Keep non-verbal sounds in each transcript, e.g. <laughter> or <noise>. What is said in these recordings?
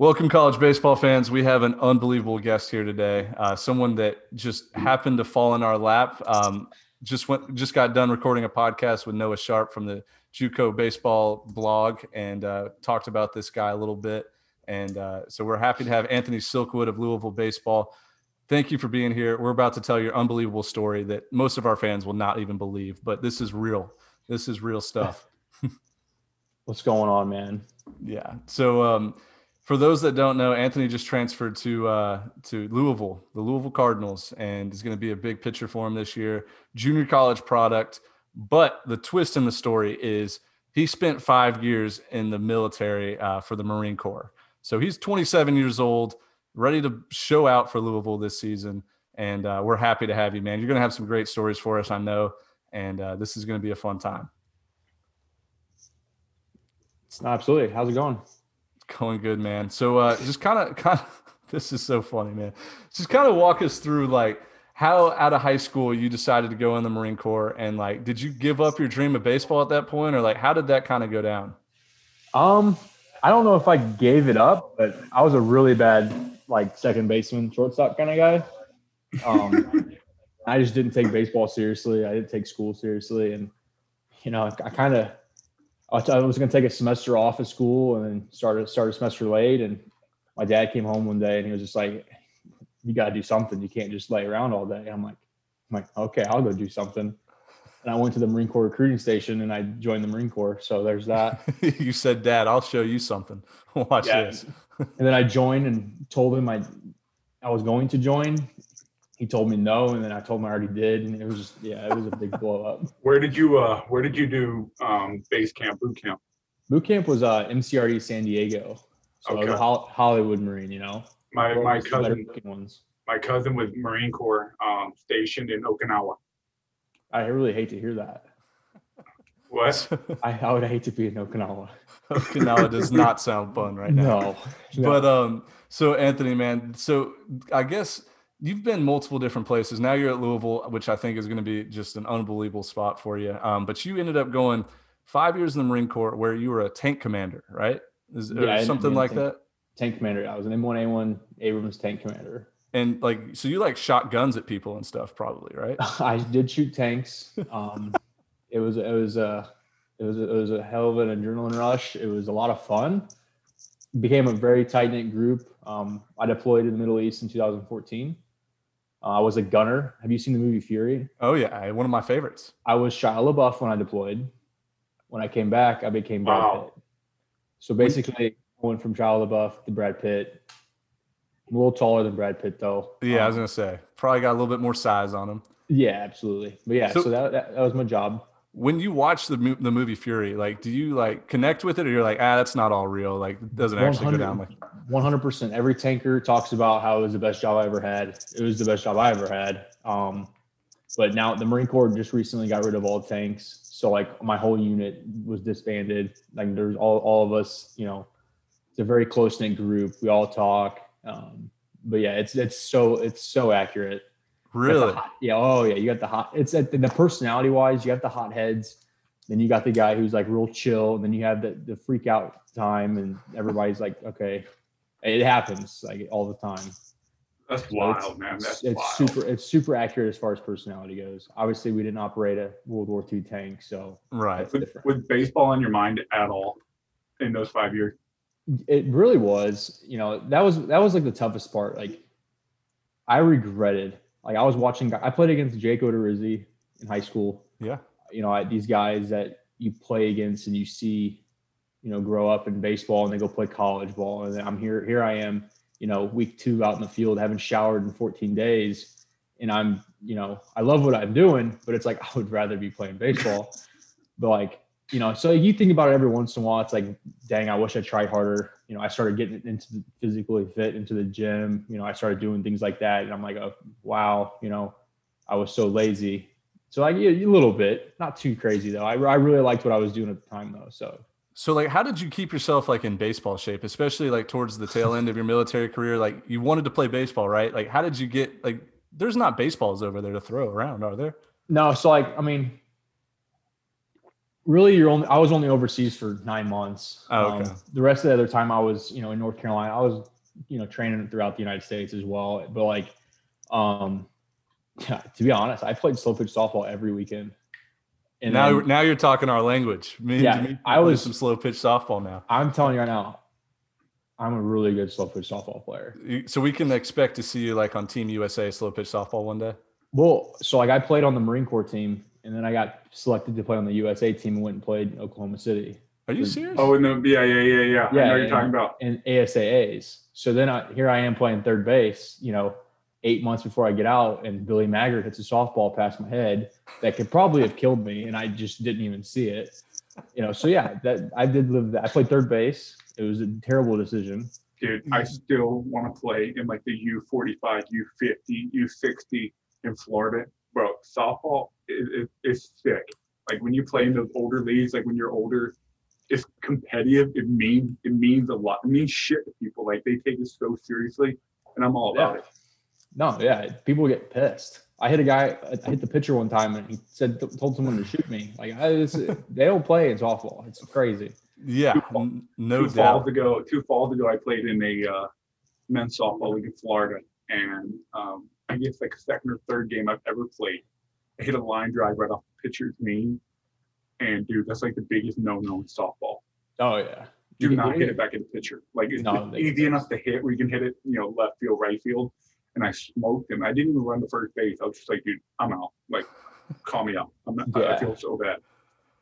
Welcome, college baseball fans. We have an unbelievable guest here today. Uh, someone that just happened to fall in our lap. Um, just went, just got done recording a podcast with Noah Sharp from the JUCO baseball blog, and uh, talked about this guy a little bit. And uh, so we're happy to have Anthony Silkwood of Louisville baseball. Thank you for being here. We're about to tell your unbelievable story that most of our fans will not even believe, but this is real. This is real stuff. <laughs> What's going on, man? Yeah. So. Um, for those that don't know, Anthony just transferred to uh, to Louisville, the Louisville Cardinals, and is going to be a big pitcher for him this year. Junior college product, but the twist in the story is he spent five years in the military uh, for the Marine Corps. So he's 27 years old, ready to show out for Louisville this season, and uh, we're happy to have you, man. You're going to have some great stories for us, I know, and uh, this is going to be a fun time. Absolutely. How's it going? Going good, man. So uh, just kind of, <laughs> kind of, this is so funny, man. Just kind of walk us through like how out of high school you decided to go in the Marine Corps, and like, did you give up your dream of baseball at that point, or like, how did that kind of go down? Um, I don't know if I gave it up, but I was a really bad like second baseman, shortstop kind of guy. Um, <laughs> I just didn't take baseball seriously. I didn't take school seriously, and you know, I kind of I was going to take a semester off of school and then started start a semester late. And my dad came home one day and he was just like, "You got to do something. You can't just lay around all day." I'm like, "I'm like, okay, I'll go do something." And I went to the Marine Corps recruiting station and I joined the Marine Corps. So there's that. <laughs> you said, "Dad, I'll show you something. <laughs> Watch yeah. this." <laughs> and then I joined and told him I I was going to join he told me no, and then I told him I already did, and it was just yeah, it was a big blow up. <laughs> Where did you uh Where did you do um, base camp, boot camp? Boot camp was uh MCRD San Diego, so okay. Hollywood Marine. You know, my my cousin ones. My cousin was Marine Corps um, stationed in Okinawa. I really hate to hear that. What? <laughs> I, I would hate to be in Okinawa. Okinawa does not <laughs> sound fun right now. No, no. But um, so Anthony, man, so I guess you've been multiple different places. Now you're at Louisville, which I think is going to be just an unbelievable spot for you. Um, but you ended up going five years in the Marine Corps where you were a tank commander, right? Is yeah, something like tank, that? Tank commander. I was an M1A1 Abrams tank commander. And like, so you like shot guns at people and stuff, probably, right? <laughs> I did shoot tanks. Um, it was it was a it was a, it was a hell of an adrenaline rush. It was a lot of fun. Became a very tight knit group. Um, I deployed in the Middle East in 2014. Uh, I was a gunner. Have you seen the movie Fury? Oh yeah, one of my favorites. I was Shia LaBeouf when I deployed. When I came back, I became Brad wow. Pitt. So basically, I went from Shia LaBeouf to Brad Pitt. I'm a little taller than Brad Pitt, though. Yeah, um, I was um, gonna say probably got a little bit more size on him. Yeah, absolutely. But yeah, so, so that, that, that was my job when you watch the the movie Fury, like, do you like connect with it, or you're like, ah, that's not all real? Like, it doesn't actually go down like. One hundred percent. Every tanker talks about how it was the best job I ever had. It was the best job I ever had. Um, but now the Marine Corps just recently got rid of all tanks, so like my whole unit was disbanded. Like there's all all of us, you know, it's a very close knit group. We all talk. Um, but yeah, it's it's so it's so accurate. Really? Hot, yeah. Oh yeah. You got the hot. It's at the, the personality wise. You have the hot heads. Then you got the guy who's like real chill. And then you have the the freak out time, and everybody's like, okay, it happens like all the time. That's so wild, man. That's it's wild. super. It's super accurate as far as personality goes. Obviously, we didn't operate a World War II tank, so right. With, with baseball in your mind at all in those five years? It really was. You know, that was that was like the toughest part. Like, I regretted like I was watching, I played against Jake Odorizzi in high school. Yeah. You know, these guys that you play against and you see, you know, grow up in baseball and they go play college ball. And then I'm here, here I am, you know, week two out in the field, haven't showered in 14 days. And I'm, you know, I love what I'm doing, but it's like, <laughs> I would rather be playing baseball. but like, you know, so you think about it every once in a while. It's like, dang, I wish I tried harder. You know, I started getting into the physically fit into the gym. You know, I started doing things like that, and I'm like, oh, wow, you know, I was so lazy. So like yeah, a little bit, not too crazy though. I, I really liked what I was doing at the time though. So so like how did you keep yourself like in baseball shape, especially like towards the tail end of your military career? Like you wanted to play baseball, right? Like how did you get like there's not baseballs over there to throw around, are there? No, so like I mean really you're only i was only overseas for nine months. Oh, okay. Um, the rest of the other time i was you know in north carolina i was you know training throughout the united states as well. But like um <laughs> yeah, to be honest i played slow pitch softball every weekend. And now then, now you're talking our language. Me yeah me, i was some slow pitch softball now. I'm telling you right now i'm a really good slow pitch softball player. So we can expect to see you like on team usa slow pitch softball one day? Well so like i played on the marine corps team and then I got selected to play on the USA team and went and played in Oklahoma City. Are you serious? Oh no, yeah, yeah, yeah, yeah. Yeah, I know you're and, talking about. And ASAAs. So then I, here I am playing third base. You know, eight months before I get out, and Billy Maggard hits a softball past my head that could probably have killed me, and I just didn't even see it. You know, so yeah, that I did live that. I played third base. It was a terrible decision. Dude, I still want to play in like the U45, U50, U60 in Florida bro, softball is, is, sick. Like when you play in those older leagues, like when you're older, it's competitive. It means it means a lot. It means shit to people. Like they take it so seriously, and I'm all about yeah. it. No, yeah, people get pissed. I hit a guy. I hit the pitcher one time, and he said told someone to shoot me. Like I just, <laughs> they don't play It's awful. It's crazy. Yeah, two, no two doubt. Falls ago, two falls ago, I played in a uh, men's softball league in Florida, and um, I guess like second or third game I've ever played. I hit a line drive right off the pitcher's knee. And dude, that's like the biggest no-no in softball. Oh yeah. Do not hit it back at the pitcher. Like it's no, easy enough to hit where you can hit it, you know, left field, right field. And I smoked him. I didn't even run the first base. I was just like, dude, I'm out. Like, call me out. I'm not, yeah. I feel so bad.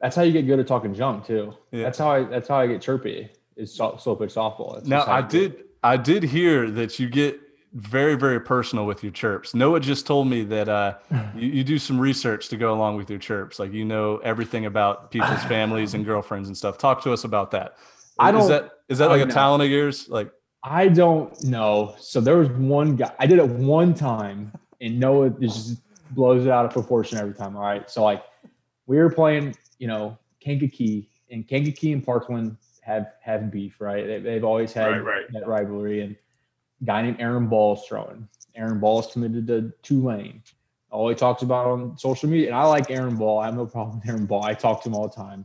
That's how you get good at talking junk too. Yeah. That's how I. That's how I get chirpy. Is slow pitch softball. That's now I did. I did hear that you get very very personal with your chirps. Noah just told me that uh, <laughs> you, you, do some research to go along with your chirps. Like you know everything about people's <laughs> families and girlfriends and stuff. Talk to us about that. I don't is that is that like a know. talent of yours? Like i don't know. So there was one guy i did it one time and noah just blows it out of proportion every time all right? So like we were playing you know kankakee and kankakee and parkland have have beef right? They, have always had right, right. that rivalry and guy named Aaron Ball is throwing. Aaron Ball is committed to Tulane. All he talks about on social media, and I like Aaron Ball. I have no problem with Aaron Ball. I talk to him all the time,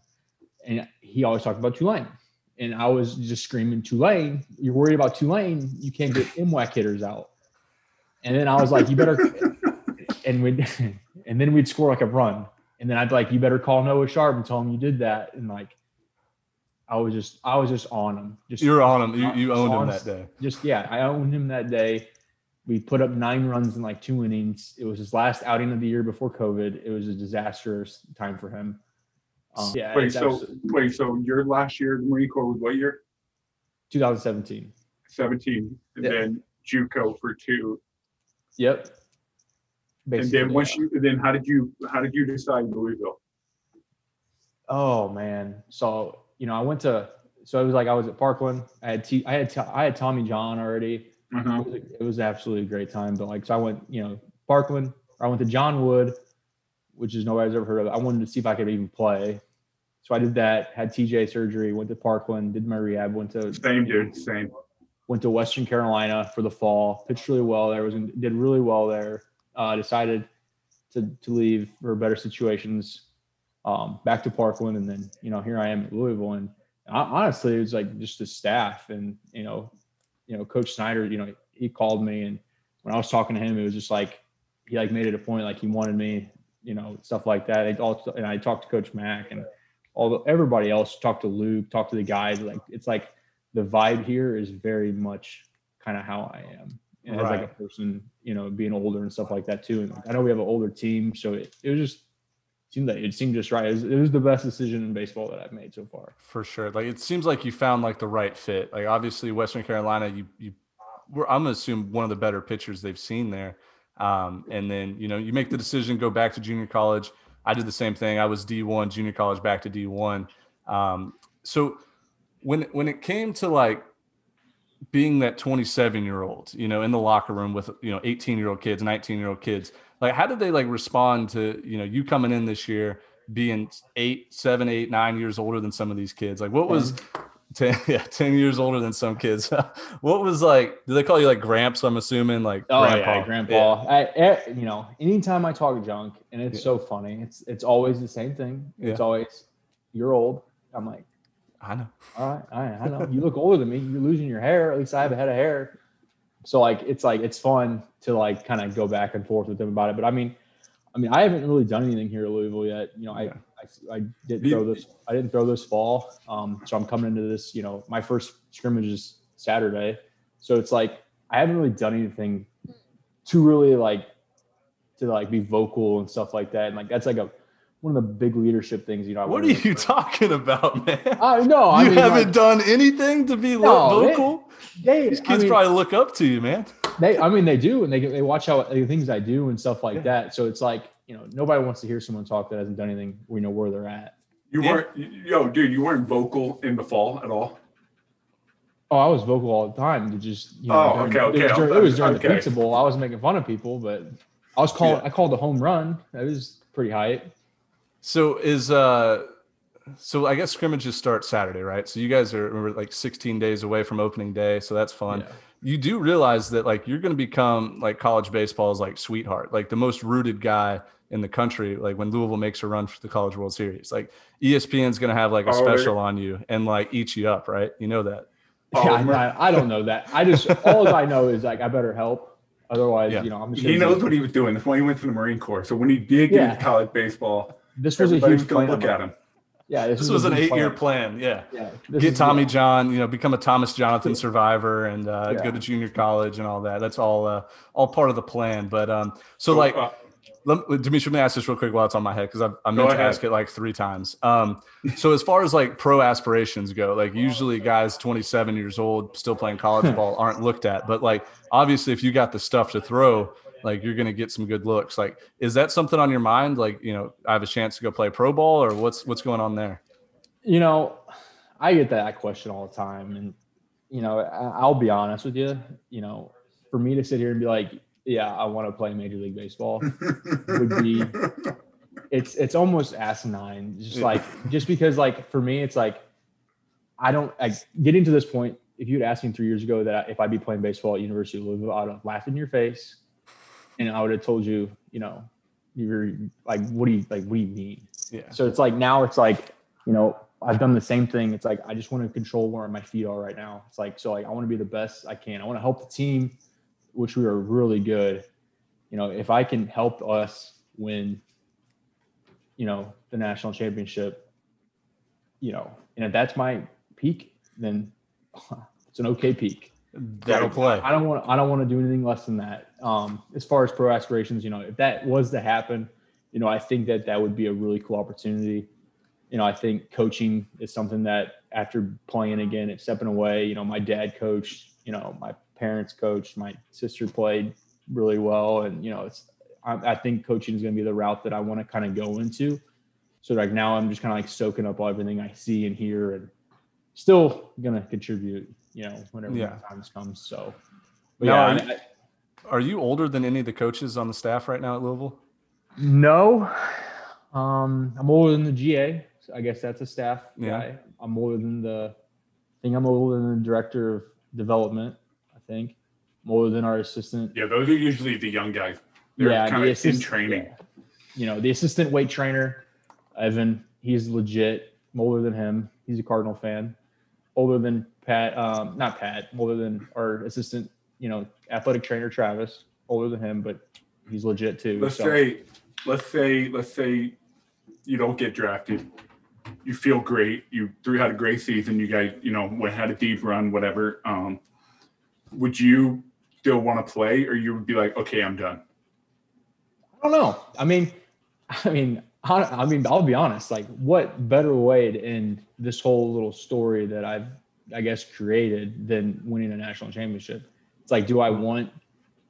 and he always talked about Tulane. And I was just screaming, Tulane, you're worried about Tulane, you can't get MWAC hitters out. And then I was like, you better, <laughs> and we, <laughs> and then we'd score like a run, and then I'd be like, you better call Noah Sharp and tell him you did that, and like I was just I was just on him. Just you were on him. You, you owned him that day. Just yeah, I owned him that day. We put up nine runs in like two innings. It was his last outing of the year before COVID. It was a disastrous time for him. Um, yeah. Wait, so absolutely. wait, so your last year the Marine Corps was what year? 2017. 17, and yep. then JUCO for two. Yep. Basically, and then once yeah. you then how did you how did you decide Louisville? Oh man, so you know, I went to so it was like I was at Parkland. I had T, I had T, I had Tommy John already. Uh-huh. It, was, it, was, absolutely a great time. But like, so I went, you know, Parkland. I went to John Wood, which is nobody's ever heard of. I wanted to see if I could even play. So I did that. Had TJ surgery. Went to Parkland. Did my rehab. Went to same dude. Same. Went to Western Carolina for the fall. Pitched really well there. Was did really well there. Uh, decided to to leave for better situations um, back to Parkland, and then you know here I am at Louisville. And I, honestly, it was like just the staff, and you know, you know, Coach Snider. You know, he called me, and when I was talking to him, it was just like he like made it a point, like he wanted me, you know, stuff like that. And, also, and I talked to Coach Mack and all the, everybody else. Talked to Luke, talked to the guys. Like it's like the vibe here is very much kind of how I am. And right. as like a person, you know, being older and stuff like that too. And I know we have an older team, so it, it was just seemed like it seemed just right. It was, it was, the best decision in baseball that I've made so far. For sure. Like it seems like you found like the right fit. Like obviously Western Carolina, you you were I'm gonna assume one of the better pitchers they've seen there. Um, and then you know you make the decision go back to junior college. I did the same thing. I was D1 junior college back to D1. Um, so when when it came to like being that 27 year old, you know, in the locker room with you know 18 year old kids, 19 year old kids, like how did they like respond to you know you coming in this year being eight seven eight nine years older than some of these kids like what was 10 <laughs> yeah 10 years older than some kids <laughs> what was like do they call you like gramps i'm assuming like oh grandpa. yeah grandpa yeah. I, I, you know anytime i talk junk and it's yeah. so funny it's it's always the same thing it's always you're old. I'm like, I know. all right, all right, I know. You look older than me. You're losing your hair. At least I have a head of hair. So like, it's like it's fun to like kind of go back and forth with them about it. But I mean, I mean, I haven't really done anything here at Louisville yet. You know, I Yeah. I, I didn't throw this. I didn't throw this fall. Um, so I'm coming into this. You know, my first scrimmage is Saturday. So it's like I haven't really done anything to really like to like be vocal and stuff like that. And like that's like a one of the big leadership things. You know, I What are wanna- you <laughs> talking about, man? I know. You mean, haven't like, done anything to be No, they- vocal. they, These I kids mean, probably look up to you, man. they I mean they do and they they watch how the things I do and stuff like Yeah. that. So it's like, you know, nobody wants to hear someone talk that hasn't done anything we know where they're at. You Yeah. weren't, yo, dude, you weren't vocal in the fall at all. Oh, I was vocal all the time to just you know Oh, during- okay, okay. it was during, it was during the Okay. pizza bowl. I was making fun of people, but I was calling Yeah. I called the home run. That was pretty hype. So is uh so I guess scrimmages start Saturday, right? So you guys are we're like 16 days away from opening day, so that's fun. Yeah. You do realize that like you're going to become like college baseball's like sweetheart, like the most rooted guy in the country. Like when Louisville makes a run for the College World Series, like ESPN's going to have like a Oh, they're- special on you and like eat you up, right? You know that. Oh, <laughs> Yeah, Mer- I, I don't know that. I just all I know is like I better help. Otherwise, Yeah. you know, I'm just He knows what he was doing. That's why he went to the Marine Corps. So when he did get Yeah. into college baseball, this was a huge plan. look at him. Yeah, This was a an eight-year plan. Yeah. Yeah, Get Tommy. John, you know, become a Thomas Jonathan survivor and uh, Yeah. go to junior college and all that. That's all uh, all part of the plan. But um, so So, like uh, Let, Dimitri, let me ask this real quick while it's on my head because I've I Go meant to ahead. ask it like three times. Um, so as far as like pro aspirations go, like usually guys 27 years old still playing college <laughs> ball aren't looked at, but like obviously if you got the stuff to throw, like you're gonna get some good looks. Like, is that something on your mind? Like, you know, I have a chance to go play pro ball, or what's what's going on there? You know, I get that question all the time, and you know, I- I'll be honest with you. You know, for me to sit here and be like, "Yeah, I want to play Major League Baseball," would be <laughs> it's it's almost asinine. Just Yeah. like just because like for me, it's like I don't like getting to this point. If you'd asked me three years ago that if I'd be playing baseball at University of Louisville, I'd have laughed in your face, and I would have told you, you know, you're like, what do you like? What do you mean? Yeah. So it's like now it's like, you know, I've done the same thing. It's like I just want to control where my feet are right now. It's like so like I want to be the best I can. I want to help the team, which we are really good. You know, if I can help us win, you know, the national championship, you know, and if that's my peak, then <laughs> it's an okay peak. That'll play. I don't want I don't want to do anything less than that. Um, as far as pro aspirations, you know, if that was to happen, you know, I think that that would be a really cool opportunity. You know, I think coaching is something that after playing again and stepping away, you know, my dad coached, you know, my parents coached, my sister played really well, and you know, it's I, I think coaching is going to be the route that I want to kind of go into. So like now I'm just kind of like soaking up everything I see and hear, and still gonna contribute. You know, whenever Yeah. the time comes. So, but Now, yeah, are I you- mean, I- Are you older than any of the coaches on the staff right now at Louisville? No, um, I'm older than the GA. So I guess that's a staff Yeah. guy. I'm older than the. I think I'm older than the director of development. I think I'm older than our assistant. yeah, those are usually the young guys. They're yeah, kind the of in training. yeah. You know, the assistant weight trainer, Evan. He's legit. I'm older than him. He's a Cardinal fan. Older than Pat. Um, not Pat. Older than our assistant. You know, athletic trainer Travis. Older than him, but he's legit too. Let's so- say, let's say, let's say you don't get drafted. You feel great. You three had a great season. You guys, you know, went had a deep run, whatever. Um, would you still want to play, or you would be like, okay, I'm done? I don't know. I mean, I mean, I, I mean, I'll be honest. Like, what better way to end this whole little story that I've, I guess, created than winning a national championship? It's like, do I want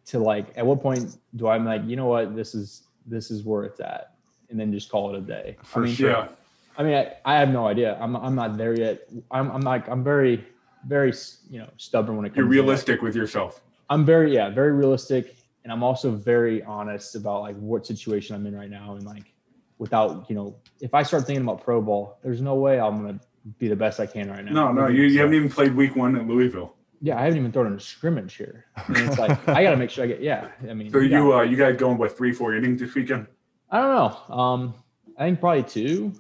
to like? At what point do I'm like, you know what, this is this is where it's at, and then just call it a day? For I mean, sure. I mean, I, I have no idea. I'm I'm not there yet. I'm I'm like I'm very very you know stubborn when it comes. You're to, realistic with yourself. I'm very yeah, very realistic, and I'm also very honest about like what situation I'm in right now, and like without you know, if I start thinking about pro ball, there's no way I'm gonna be the best I can right now. No, no, you, you haven't even played week one at Louisville. Yeah, I haven't even thrown in a scrimmage here. And it's like <laughs> I gotta make sure I get yeah. I mean, So yeah. you, uh, you guys going what three, four innings this weekend? I don't know. Um, I think probably two.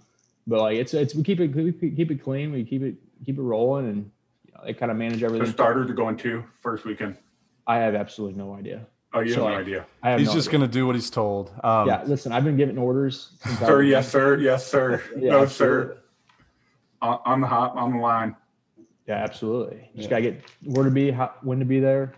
but like it's it's we keep it we keep it clean. We keep it keep it rolling, and you know, they kind of manage The everything. starters are going to first weekend. I have absolutely no idea. Oh, you have no like, idea. I have He's no just idea. going to do what he's told. Um, yeah. Listen, I've been giving orders. Since Sir, yes, sir, yes, <laughs> sir. Yeah, no, absolutely. sir. On, on the hot, on the line. Yeah, absolutely. You Just Yeah. gotta get where to be, how, when to be there.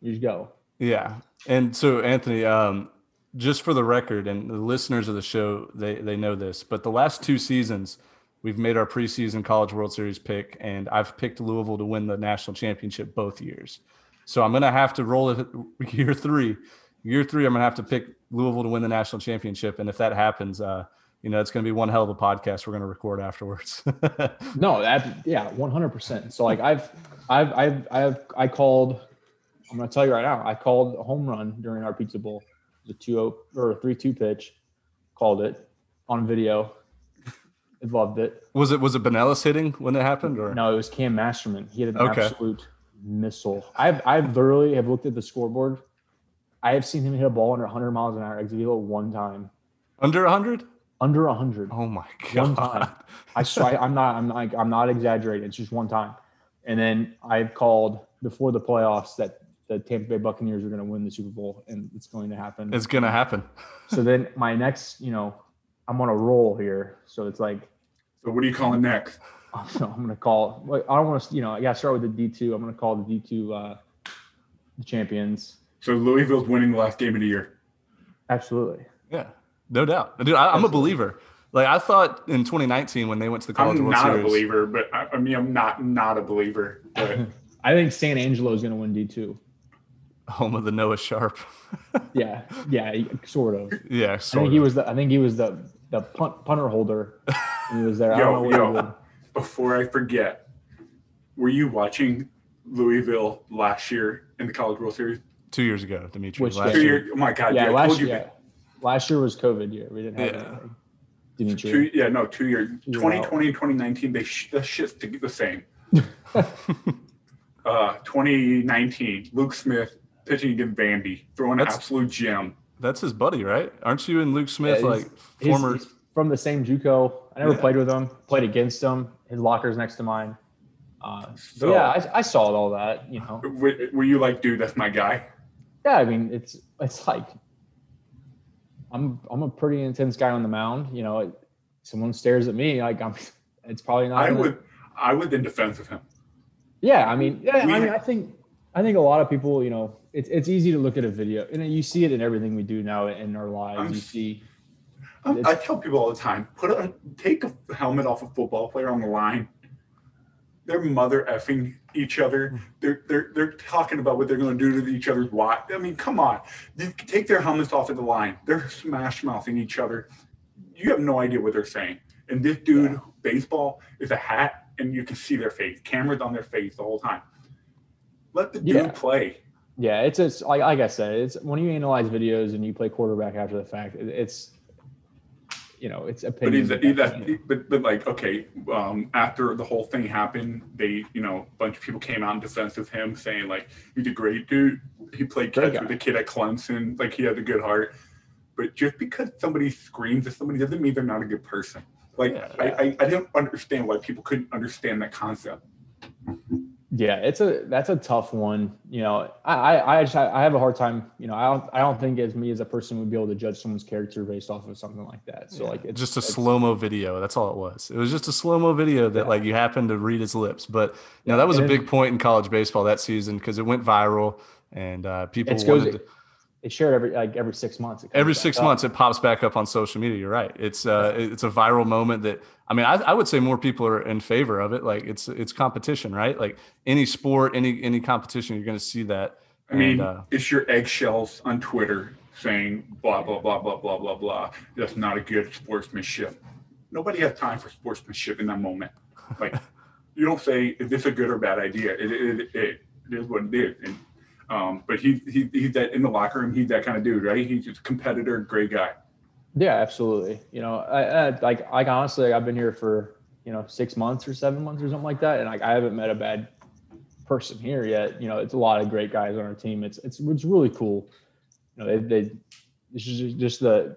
You just go. Yeah. And so Anthony, um, just for the record, and the listeners of the show, they they know this, but the last two seasons, we've made our preseason College World Series pick, and I've picked Louisville to win the national championship both years. So I'm gonna have to roll it <laughs> year three. Year three, I'm gonna have to pick Louisville to win the national championship, and if that happens, uh, you know, it's gonna be one hell of a podcast we're gonna record afterwards. <laughs> No, that yeah, one hundred percent. So like I've, I've, I've, I've, I called. I'm gonna tell you right now. I called a home run during our Pizza Bowl. the two zero or three two pitch. Called it on video. <laughs> Loved it. was it was it Binelas hitting when it happened, or No, it was Cam Masterman. He had an Okay. absolute missile. I've, I've literally have looked at the scoreboard. I have seen him hit a ball under 100 miles an hour exit velo one time, under hundred? Under 100. Oh my One god! time. I swear, I'm not, I'm not, I'm not exaggerating. It's just one time. And then I've called before the playoffs that the Tampa Bay Buccaneers are going to win the Super Bowl, and it's going to happen. It's gonna happen. so <laughs> then my next, you know, I'm on a roll here. So it's like So what are you calling next? So <laughs> I'm going to call. I don't want to, you know, I got to start with the D2. I'm going to call the D2 uh, the champions. So Louisville's winning the last game of the year. Absolutely. Yeah, no doubt, dude. I, I'm a believer. Like I thought in 2019 when they went to the College I'm World not a believer, but I, I mean, I'm not not a believer. But <laughs> I think San Angelo is going to win D2. home of the Noah Sharp. <laughs> Yeah, yeah, sort of. yeah, sort I sort think he was the. I think he was the the punt, punter holder. When he was there. I don't know yo, yo, before I forget, were you watching Louisville last year in the College World Series? two years ago, Dimitri. Which last Two year. year, oh my God! Yeah, I told last you. year. Last year was COVID year. We didn't have Yeah. anything. Dimitri. Two, yeah, no, two years. 2020 and 2019, they sh- the shit's to the same. <laughs> uh, 2019, Luke Smith pitching against Vandy, throwing an That's- absolute gem. That's his buddy, right? Aren't you and Luke Smith Yeah, like he's- He's- former? he's from the same JUCO. I never Yeah. played with him. Played against him. His locker's next to mine. Uh, but So- yeah, I, I saw all that. You know. Were, were you like, dude, that's my guy? Yeah, I mean, it's it's like I'm I'm a pretty intense guy on the mound. You know, it, someone stares at me, like I'm. <laughs> It's probably not. I would, I would in defense of him. Yeah, I mean, yeah, We- I mean, I think I think a lot of people, you know, it's it's easy to look at a video, and you see it in everything we do now in our lives. I'm- you see, I, I tell people all the time, put a take a helmet off a football player on the line. They're mother effing each other. Mm-hmm. They're they're they're talking about what they're going to do to each other's wife. I mean, come on, They take their helmets off at the line. They're smash mouthing each other. You have no idea what they're saying. And this dude, baseball is a hat, and you can see their face. Cameras on their face the whole time. Let the dude Yeah. play. yeah, it's it's like like I said, it's when you analyze videos and you play quarterback after the fact, it's you know, it's But opinion. he's, he's that, but, but like, okay, um, after the whole thing happened, they, you know, a bunch of people came out in defense of him saying like, he's a great dude. He played catch with a kid at Clemson. Like he has a good heart. But just because somebody screams at somebody doesn't mean they're not a good person. Like Yeah. I, I, I don't understand why people couldn't understand that concept. Yeah, it's a that's a tough one. You know, I I I, just, I have a hard time. You know, I don't I don't think as me as a person would be able to judge someone's character based off of something like that. So like, it's just a slow mo video. That's all it was. It was just a slow mo video that Yeah. like you happened to read his lips. But you Yeah, know that was a and it- big point in college baseball that season because it went viral and uh, people wanted to, it every like every six months. every six up. months it pops back up on social media. You're right. It's uh, it's a viral moment that I mean I, I would say more people are in favor of it. Like it's it's competition, right? Like any sport, any any competition, you're going to see that. I mean, And, uh, it's your eggshells on Twitter saying blah blah blah blah blah blah blah. That's not a good sportsmanship. Nobody has time for sportsmanship in that moment. Like <laughs> you don't say is this a good or bad idea. It it, it, it is what it is. And, um, but he, he he's that in the locker room. He's that kind of dude, right? He's just a competitor, great guy. Yeah, absolutely. You know, I, I like like honestly, I've been here for you know six months or seven months or something like that, and like I haven't met a bad person here yet. You know, it's a lot of great guys on our team. It's it's it's really cool. You know, they they this is just the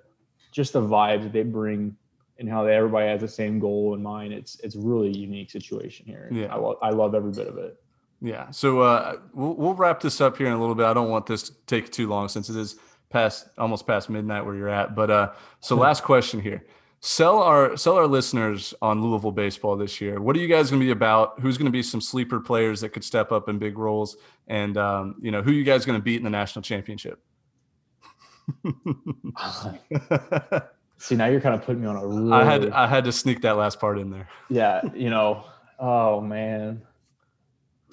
just the vibes that they bring and how they, everybody has the same goal in mind. It's it's really a unique situation here. Yeah. I, lo- I love every bit of it. Yeah. So uh, we'll we'll wrap this up here in a little bit. I don't want this to take too long since it is past almost past midnight where you're at. But uh, so last question here. Sell our sell our listeners on Louisville baseball this year. What are you guys going to be about? Who's going to be some sleeper players that could step up in big roles? And um, you know who you guys going to beat in the national championship? <laughs> See, now you're kind of putting me on a really, I had I had to sneak that last part in there. yeah, you know, oh man.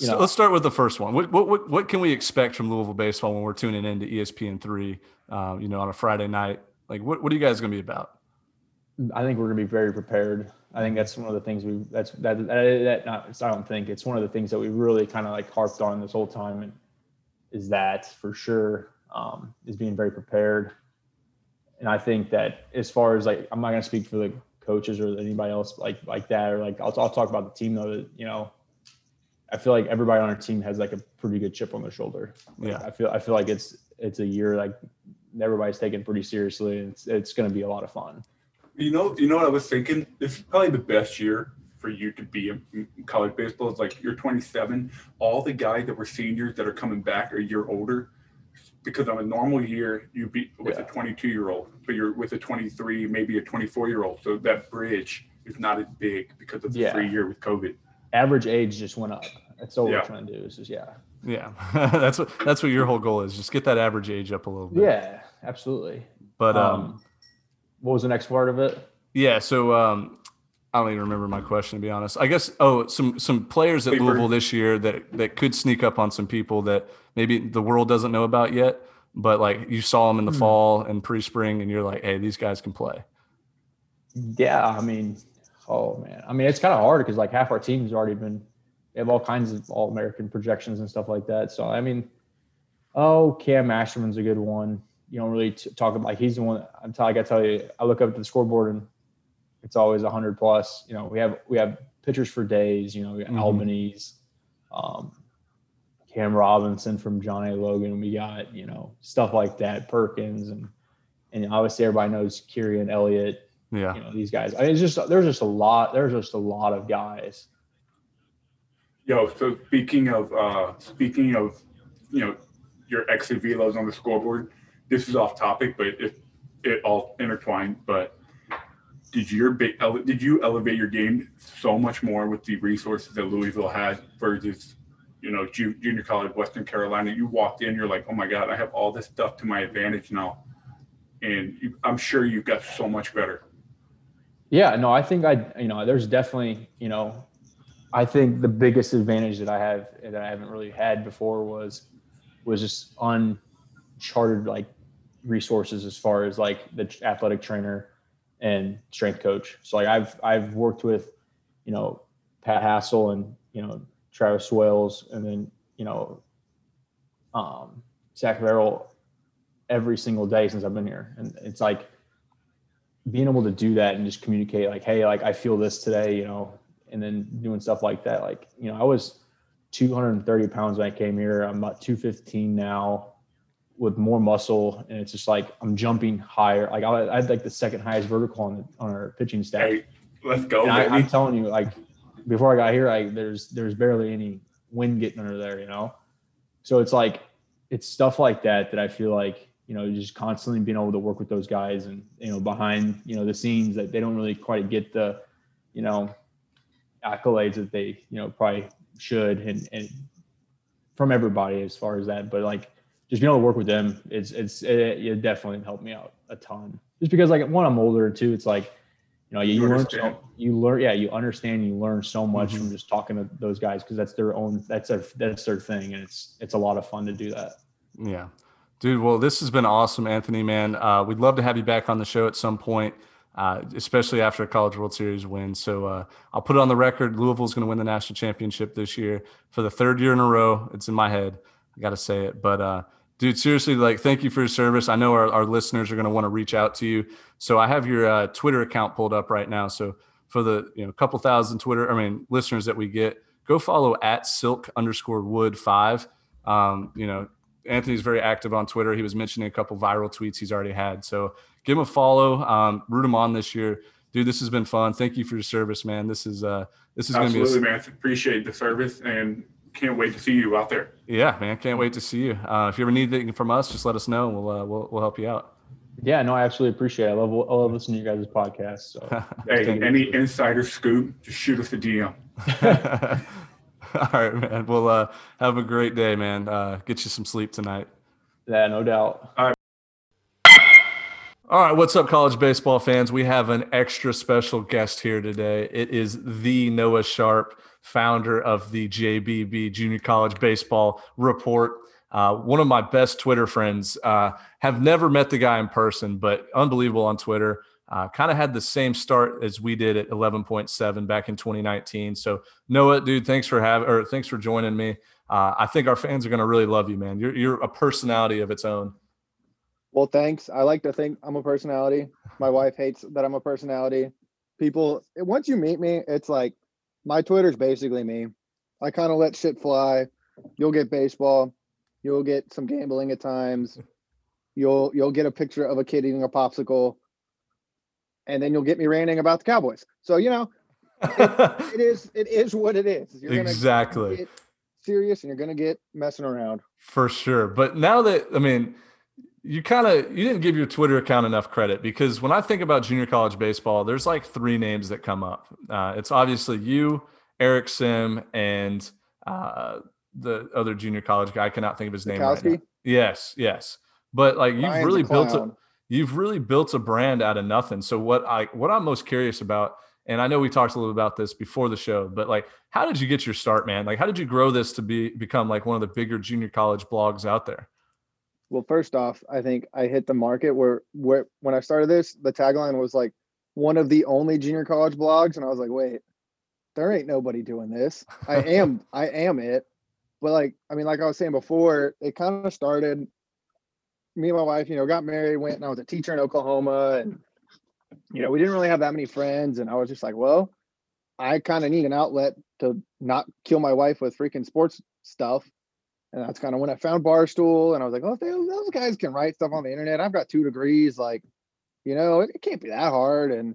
You So let's start with the first one. What, what what what can we expect from Louisville baseball when we're tuning in to ESPN three? Um, you know, on a Friday night. Like, what what are you guys going to be about? I think we're gonna be very prepared. I think that's one of the things we that's that that, that not I don't think it's one of the things that we really kind of like harped on this whole time and is that for sure um, is being very prepared. And I think that as far as like I'm not gonna speak for the coaches or anybody else like like that or like I'll, I'll talk about the team though that you know I feel like everybody on our team has like a pretty good chip on their shoulder. Like, Yeah. I feel I feel like it's it's a year like everybody's taken pretty seriously and it's it's gonna be a lot of fun. You know, you know what I was thinking? This is probably the best year for you to be in in college baseball. Is like you're 27. All the guys that were seniors that are coming back are a year older. Because on a normal year, you be with Yeah. a 22 year old, but you're with a 23, maybe a 24 year old. So that bridge is not as big because of the Yeah. free year with COVID. Average age just went up. That's all Yeah. we're trying to do. Is just yeah, Yeah, <laughs> that's what that's what your whole goal is. Just get that average age up a little bit. yeah, absolutely. But um, um, what was the next part of it? yeah. So um, I don't even remember my question to be honest. I guess oh, some some players at Paper. Louisville this year that that could sneak up on some people that maybe the world doesn't know about yet. But like you saw them in the Hmm. fall and pre-spring, and you're like, hey, these guys can play. Yeah, I mean, oh man, I mean it's kind of hard because like half our team's already been. They have all kinds of all American projections and stuff like that. So I mean, oh, Cam Masterman's a good one. You don't really t- talk about like he's the one. I'm telling. I tell you, I look up at the scoreboard and it's always 100 plus. You know, we have we have pitchers for days. You know, we got Mhm. Albanese, um, Cam Robinson from John A. Logan. We got you know stuff like that, Perkins, and and obviously everybody knows Kieran Elliott Yeah, you know these guys. I mean, it's just there's just a lot. There's just a lot of guys. Yo, so speaking of uh speaking of you know your exit velos on the scoreboard, this is off topic, but it it all intertwined. But did your ba- did you elevate your game so much more with the resources that Louisville had versus you know junior college Western Carolina? You walked in, you're like, oh my god, I have all this stuff to my advantage now, and you, I'm sure you got so much better. Yeah, no, I think I, you know, there's definitely, you know, I think the biggest advantage that I have that I haven't really had before was was just uncharted like resources as far as like the athletic trainer and strength coach. So like I've I've worked with, you know, Pat Hassel and you know Travis Wales and then you know, um, Zach every single day since I've been here, and it's like being able to do that and just communicate like hey like i feel this today you know and then doing stuff like that like you know i was 230 pounds when i came here. I'm about 215 now with more muscle and it's just like i'm jumping higher. Like i, I had like the second highest vertical on, the, on our pitching staff. Hey, let's go, I, I'm telling you like before i got here like there's there's barely any wind getting under there you know? So it's like it's stuff like that that i feel like you know just constantly being able to work with those guys and you know behind you know the scenes that they don't really quite get the you know accolades that they you know probably should and, and from everybody as far as that but like just being able to work with them it's it's it, it definitely helped me out a ton just because like one i'm older too. it's like you know you, You learn so, you learn yeah you understand you learn so much Mhm. from just talking to those guys because that's their own that's their that's their thing and it's it's a lot of fun to do that Yeah. Dude, well, this has been awesome, Anthony, man. Uh, we'd love to have you back on the show at some point, uh, especially after a College World Series win. So uh, I'll put it on the record Louisville's going to win the national championship this year for the third year in a row. It's in my head. I got to say it. But, uh, dude, seriously, like, thank you for your service. I know our, our listeners are going to want to reach out to you. So I have your uh, Twitter account pulled up right now. So for the you know couple thousand Twitter, I mean, listeners that we get, go follow at silk underscore wood five. Um, you know, Anthony's very active on Twitter. He was mentioning a couple viral tweets he's already had. So give him a follow, um, root him on this year. dude, this has been fun. Thank you for your service, man. This is uh, this is going to be absolutely, man. Appreciate the service and can't wait to see you out there. Yeah, man. Can't wait to see you. Uh, if you ever need anything from us, just let us know. And we'll uh, we'll we'll help you out. Yeah, no, I absolutely appreciate it. I love I love listening to you guys' podcast. So <laughs> hey, any insider scoop, just shoot us a DM. <laughs> <laughs> All right, man. Well, uh, have a great day, man. Uh, get you some sleep tonight. Yeah, no doubt. All right. All right, what's up, college baseball fans? We have an extra special guest here today. It is the Noah Sharp, founder of the JBB Junior College Baseball Report. Uh, one of my best Twitter friends. Uh, have never met the guy in person, but unbelievable on Twitter. Uh, kind of had the same start as we did at 11.7 back in 2019. So Noah, dude, thanks for having or thanks for joining me. Uh, I think our fans are going to really love you, man. You're you're a personality of its own. Well, thanks. I like to think I'm a personality. My wife hates that I'm a personality. People, once you meet me, it's like my Twitter's basically me. I kind of let shit fly. You'll get baseball. You'll get some gambling at times. You'll you'll get a picture of a kid eating a popsicle, and then you'll get me ranting about the Cowboys. So you know, it, <laughs> it is it is what it is. You're exactly. Serious, and you're gonna get messing around for sure. But now that I mean you kind of you didn't give your Twitter account enough credit because when I think about junior college baseball, there's like three names that come up. Uh, it's obviously you, Eric Sim, and uh, the other junior college guy. I cannot think of his name right now. Yes, yes. But like you've Ryan's really built a you've really built a brand out of nothing. So what I what I'm most curious about, and I know we talked a little about this before the show, but like how did you get your start, man? Like how did you grow this to be become like one of the bigger junior college blogs out there? Well, first off, I think I hit the market where where when I started this, the tagline was like one of the only junior college blogs, and I was like, wait, there ain't nobody doing this. I am <laughs> I am it. But like, I mean, like I was saying before, it kind of started. Me and my wife, you know, got married, went and I was a teacher in Oklahoma, and you know, we didn't really have that many friends, and I was just like, well, I kind of need an outlet to not kill my wife with freaking sports stuff. And that's kind of when I found Barstool and I was like, oh, those guys can write stuff on the internet. I've got two degrees. Like, you know, it, can't be that hard. And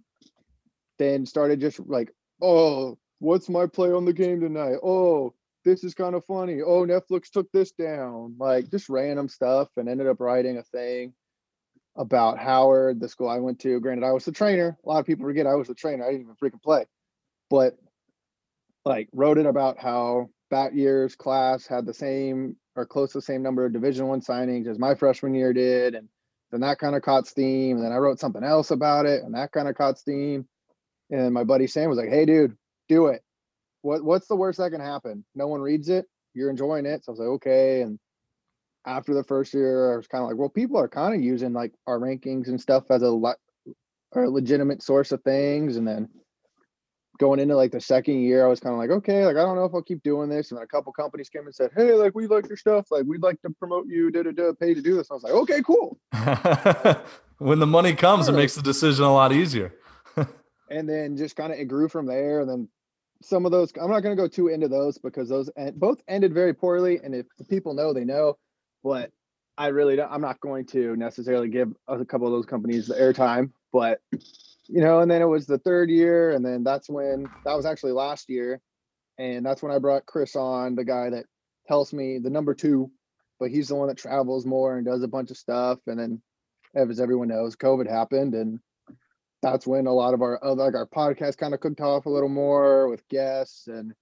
then started just like, oh, what's my play on the game tonight? Oh, this is kind of funny. Oh, Netflix took this down. Like just random stuff and ended up writing a thing about Howard, the school I went to. Granted, I was the trainer. A lot of people forget I was the trainer. I didn't even freaking play. But like wrote it about how that year's class had the same or close to the same number of division one signings as my freshman year did and then that kind of caught steam and then i wrote something else about it and that kind of caught steam and my buddy sam was like hey dude do it what what's the worst that can happen no one reads it you're enjoying it so i was like okay and after the first year i was kind of like well people are kind of using like our rankings and stuff as a, le- a legitimate source of things and then going into like the second year, I was kind of like, okay, like I don't know if I'll keep doing this. And then a couple companies came and said, hey, like we like your stuff, like we'd like to promote you, da da da, pay to do this. And I was like, okay, cool. <laughs> when the money comes, it makes the decision a lot easier. <laughs> and then just kind of it grew from there. And then some of those, I'm not going to go too into those because those both ended very poorly. And if people know, they know. But I really don't, I'm not going to necessarily give a couple of those companies the airtime. But you know, and then it was the third year, and then that's when that was actually last year, and that's when I brought Chris on, the guy that tells me the number two, but he's the one that travels more and does a bunch of stuff. And then, as everyone knows, COVID happened, and that's when a lot of our like our podcast kind of cooked off a little more with guests and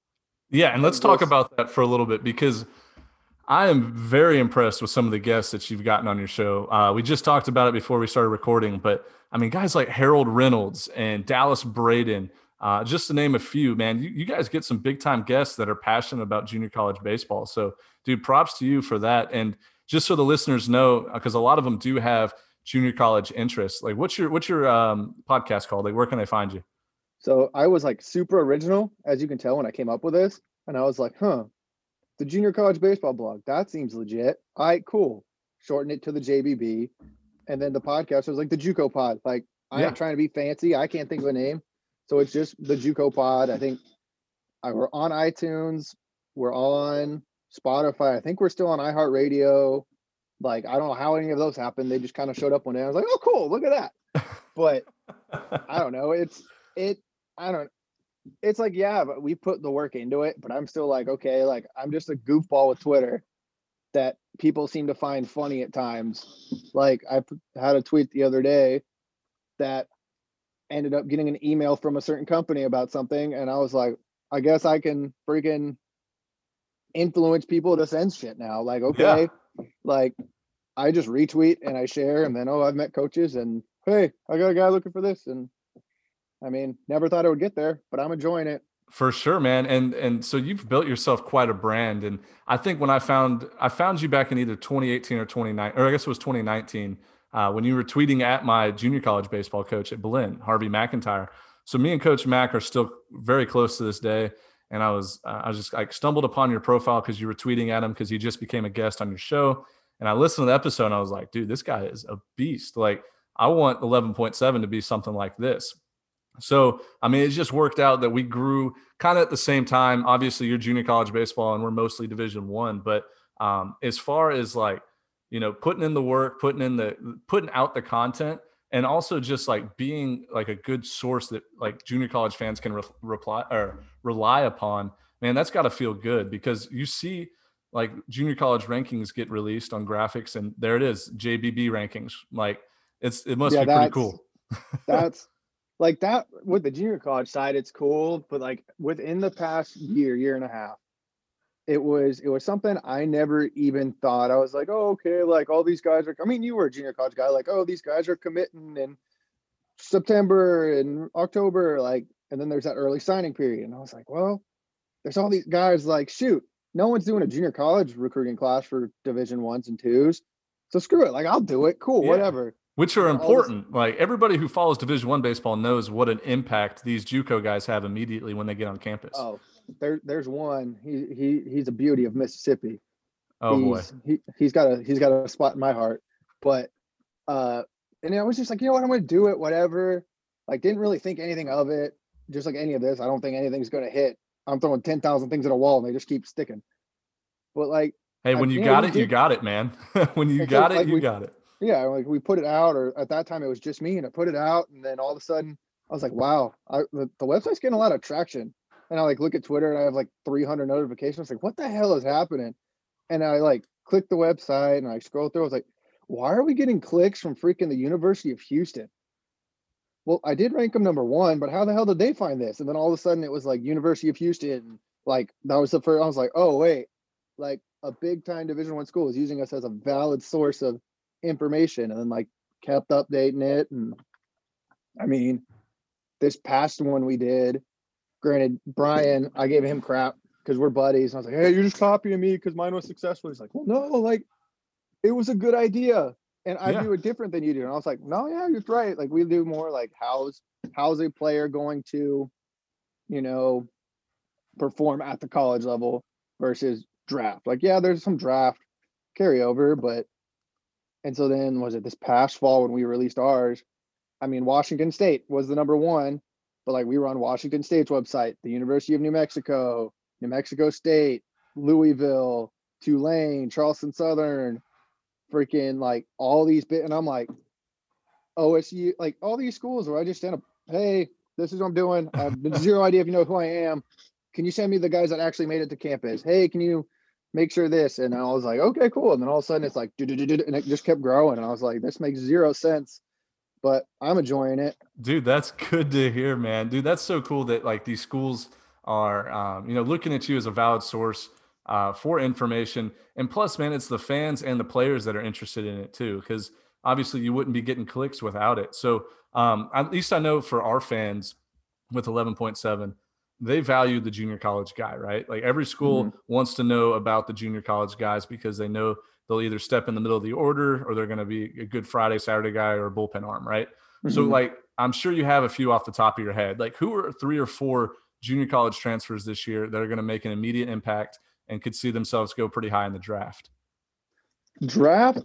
yeah, and let's talk about that for a little bit because I am very impressed with some of the guests that you've gotten on your show. Uh, we just talked about it before we started recording, but I mean, guys like Harold Reynolds and Dallas Braden, uh, just to name a few, man, you, you, guys get some big time guests that are passionate about junior college baseball. So, dude, props to you for that. And just so the listeners know, because uh, a lot of them do have junior college interests. Like, what's your what's your um, podcast called? Like, where can they find you? So I was like super original, as you can tell when I came up with this, and I was like, huh, the junior college baseball blog. That seems legit. All right, cool. Shorten it to the JBB. And then the podcast was like the Juco pod. Like I'm yeah. trying to be fancy. I can't think of a name. So it's just the Juco pod. I think I, we're on iTunes. We're on Spotify. I think we're still on iHeartRadio. Like, I don't know how any of those happened. They just kind of showed up one day. I was like, oh, cool. Look at that. but <laughs> I don't know. It's it. I don't. It's like yeah, but we put the work into it. But I'm still like okay, like I'm just a goofball with Twitter that people seem to find funny at times. Like I had a tweet the other day that ended up getting an email from a certain company about something, and I was like, I guess I can freaking influence people to send shit now. Like okay, yeah. like I just retweet and I share, and then oh, I've met coaches, and hey, I got a guy looking for this, and I mean, never thought I would get there, but I'm enjoying it. For sure, man. And and so you've built yourself quite a brand. And I think when I found I found you back in either 2018 or 2019, or I guess it was 2019, uh, when you were tweeting at my junior college baseball coach at Blinn, Harvey McIntyre. So me and Coach Mac are still very close to this day. And I was uh, I was just like stumbled upon your profile because you were tweeting at him because he just became a guest on your show. And I listened to the episode and I was like, dude, this guy is a beast. Like I want 11.7 to be something like this. So, I mean, it just worked out that we grew kind of at the same time. Obviously, you're junior college baseball and we're mostly division one. But um, as far as like, you know, putting in the work, putting in the, putting out the content, and also just like being like a good source that like junior college fans can re- reply or rely upon, man, that's got to feel good because you see like junior college rankings get released on graphics and there it is, JBB rankings. Like it's, it must yeah, be pretty cool. <laughs> that's like that with the junior college side, it's cool, but like within the past year, year and a half, it was it was something I never even thought. I was like, oh, okay, like all these guys are. I mean, you were a junior college guy, like, oh, these guys are committing in September and October, like, and then there's that early signing period, and I was like, well, there's all these guys. Like, shoot, no one's doing a junior college recruiting class for Division ones and twos, so screw it. Like, I'll do it. Cool, yeah. whatever which are important. Like everybody who follows Division One baseball knows what an impact these JUCO guys have immediately when they get on campus. Oh, there, there's one. He he he's a beauty of Mississippi. Oh he's, boy, he he's got a he's got a spot in my heart. But uh, and I was just like, you know what, I'm gonna do it, whatever. Like, didn't really think anything of it. Just like any of this, I don't think anything's gonna hit. I'm throwing ten thousand things at a wall and they just keep sticking. But like, hey, when I, you got it, did, you got it, man. <laughs> when you got it, like you we, got it yeah, like we put it out, or at that time it was just me, and I put it out, and then all of a sudden I was like, wow, I, the, the website's getting a lot of traction. And I like look at Twitter and I have like 300 notifications. Like, what the hell is happening? And I like click the website and I scroll through. I was like, why are we getting clicks from freaking the University of Houston? Well, I did rank them number one, but how the hell did they find this? And then all of a sudden it was like University of Houston. Like that was the first. I was like, oh wait, like a big time Division One school is using us as a valid source of information and then like kept updating it. And I mean, this past one we did, granted, Brian, I gave him crap because we're buddies. And I was like, hey, you're just copying me because mine was successful. He's like, well, no, like it was a good idea. And I yeah. do it different than you do. And I was like, no, yeah, you're right. Like we do more like how's how's a player going to, you know, perform at the college level versus draft. Like, yeah, there's some draft carryover, but and so then was it this past fall when we released ours? I mean, Washington State was the number one, but like we were on Washington State's website, the University of New Mexico, New Mexico State, Louisville, Tulane, Charleston Southern, freaking like all these bit, and I'm like, OSU, like all these schools where I just stand up, hey, this is what I'm doing. I have <laughs> zero idea if you know who I am. Can you send me the guys that actually made it to campus? Hey, can you make sure this. And I was like, okay, cool. And then all of a sudden it's like, and it just kept growing. And I was like, this makes zero sense, but I'm enjoying it. Dude, that's good to hear, man. Dude, that's so cool that like these schools are, um, you know, looking at you as a valid source uh, for information. And plus, man, it's the fans and the players that are interested in it too, because obviously you wouldn't be getting clicks without it. So um, at least I know for our fans with 11.7, they value the junior college guy, right? Like every school mm-hmm. wants to know about the junior college guys because they know they'll either step in the middle of the order or they're going to be a good Friday, Saturday guy or a bullpen arm, right? Mm-hmm. So, like, I'm sure you have a few off the top of your head. Like, who are three or four junior college transfers this year that are going to make an immediate impact and could see themselves go pretty high in the draft? Draft,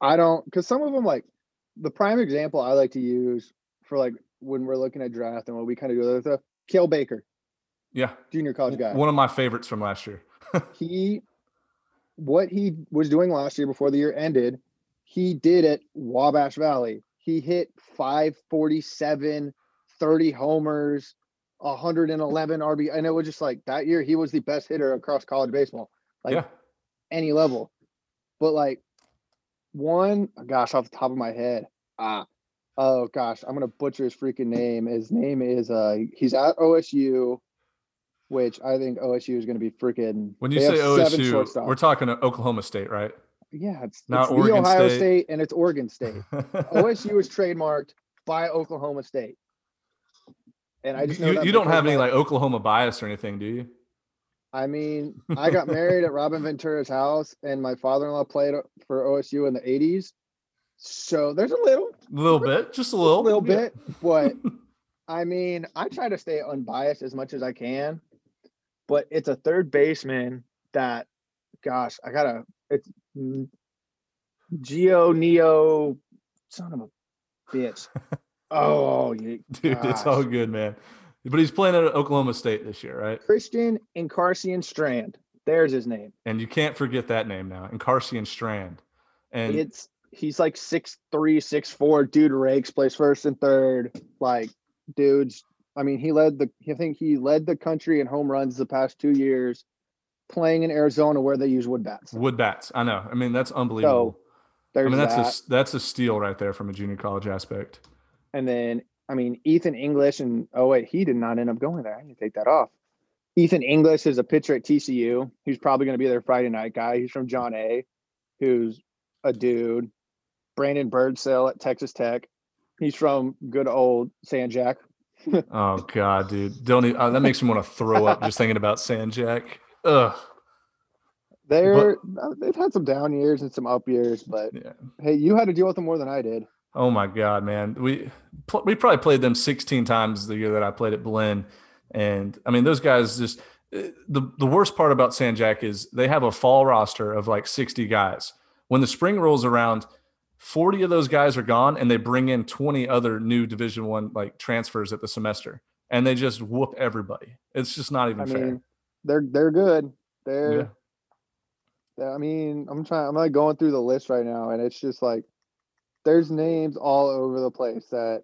I don't, because some of them, like, the prime example I like to use for like when we're looking at draft and what we kind of do with Cael Baker. Yeah. Junior college guy. One of my favorites from last year. <laughs> he what he was doing last year before the year ended, he did at Wabash Valley. he hit 547, 30 homers, 111 RB. And it was just like that year he was the best hitter across college baseball, like yeah. any level. But like one, gosh, off the top of my head, ah, oh gosh, I'm gonna butcher his freaking name. His name is uh, he's at OSU, which I think OSU is gonna be freaking. When you say OSU, we're talking to Oklahoma State, right? yeah, it's, Not it's Oregon Ohio State. State. and it's Oregon State. <laughs> OSU is trademarked by Oklahoma State. And I just know you, that you don't have any like Oklahoma bias or anything, do you? I mean, <laughs> I got married at Robin Ventura's house, and my father-in-law played for OSU in the '80s. So there's a little, A little bit, just a a little, little Yeah. bit, but <laughs> I mean, I try to stay unbiased as much as I can. But it's a third baseman that, gosh, I gotta. It's Geo Neo, son of a bitch. <laughs> Oh, Dude, it's all good, man. But he's playing at Oklahoma State this year, right? Christian Encarnacion-Strand. There's his name. And you can't forget that name now, Encarnacion-Strand. And it's he's like six three, six four. Dude rakes, plays first and third. Like, dudes. I mean, he led the. I think he led the country in home runs the past two years, playing in Arizona where they use wood bats. wood bats. I know. I mean, that's unbelievable. I mean, that's that. a that's a steal right there from a junior college aspect. And then I mean Ethan English and oh wait, he did not end up going there. I need to take that off. Ethan English is a pitcher at TCU. He's probably going to be their Friday night guy. He's from John A, who's a dude. Brandon Birdsell at Texas Tech. He's from good old San Jac. <laughs> Oh god, dude, don't even, uh, that makes me want to throw up just thinking about San Jac. Ugh. They're uh, they've had some down years and some up years, but Yeah. hey, you had to deal with them more than I did. Oh my god, man. We pl- we probably played them 16 times the year that I played at Blinn, and I mean those guys just eh, the the worst part about San Jac is they have a fall roster of like 60 guys. When the spring rolls around, 40 of those guys are gone, and they bring in 20 other new Division One like transfers at the semester, and they just whoop everybody. It's just not even I fair. mean, they're they're good. They're. Yeah, I mean, I'm trying. I'm like going through the list right now, and it's just like there's names all over the place that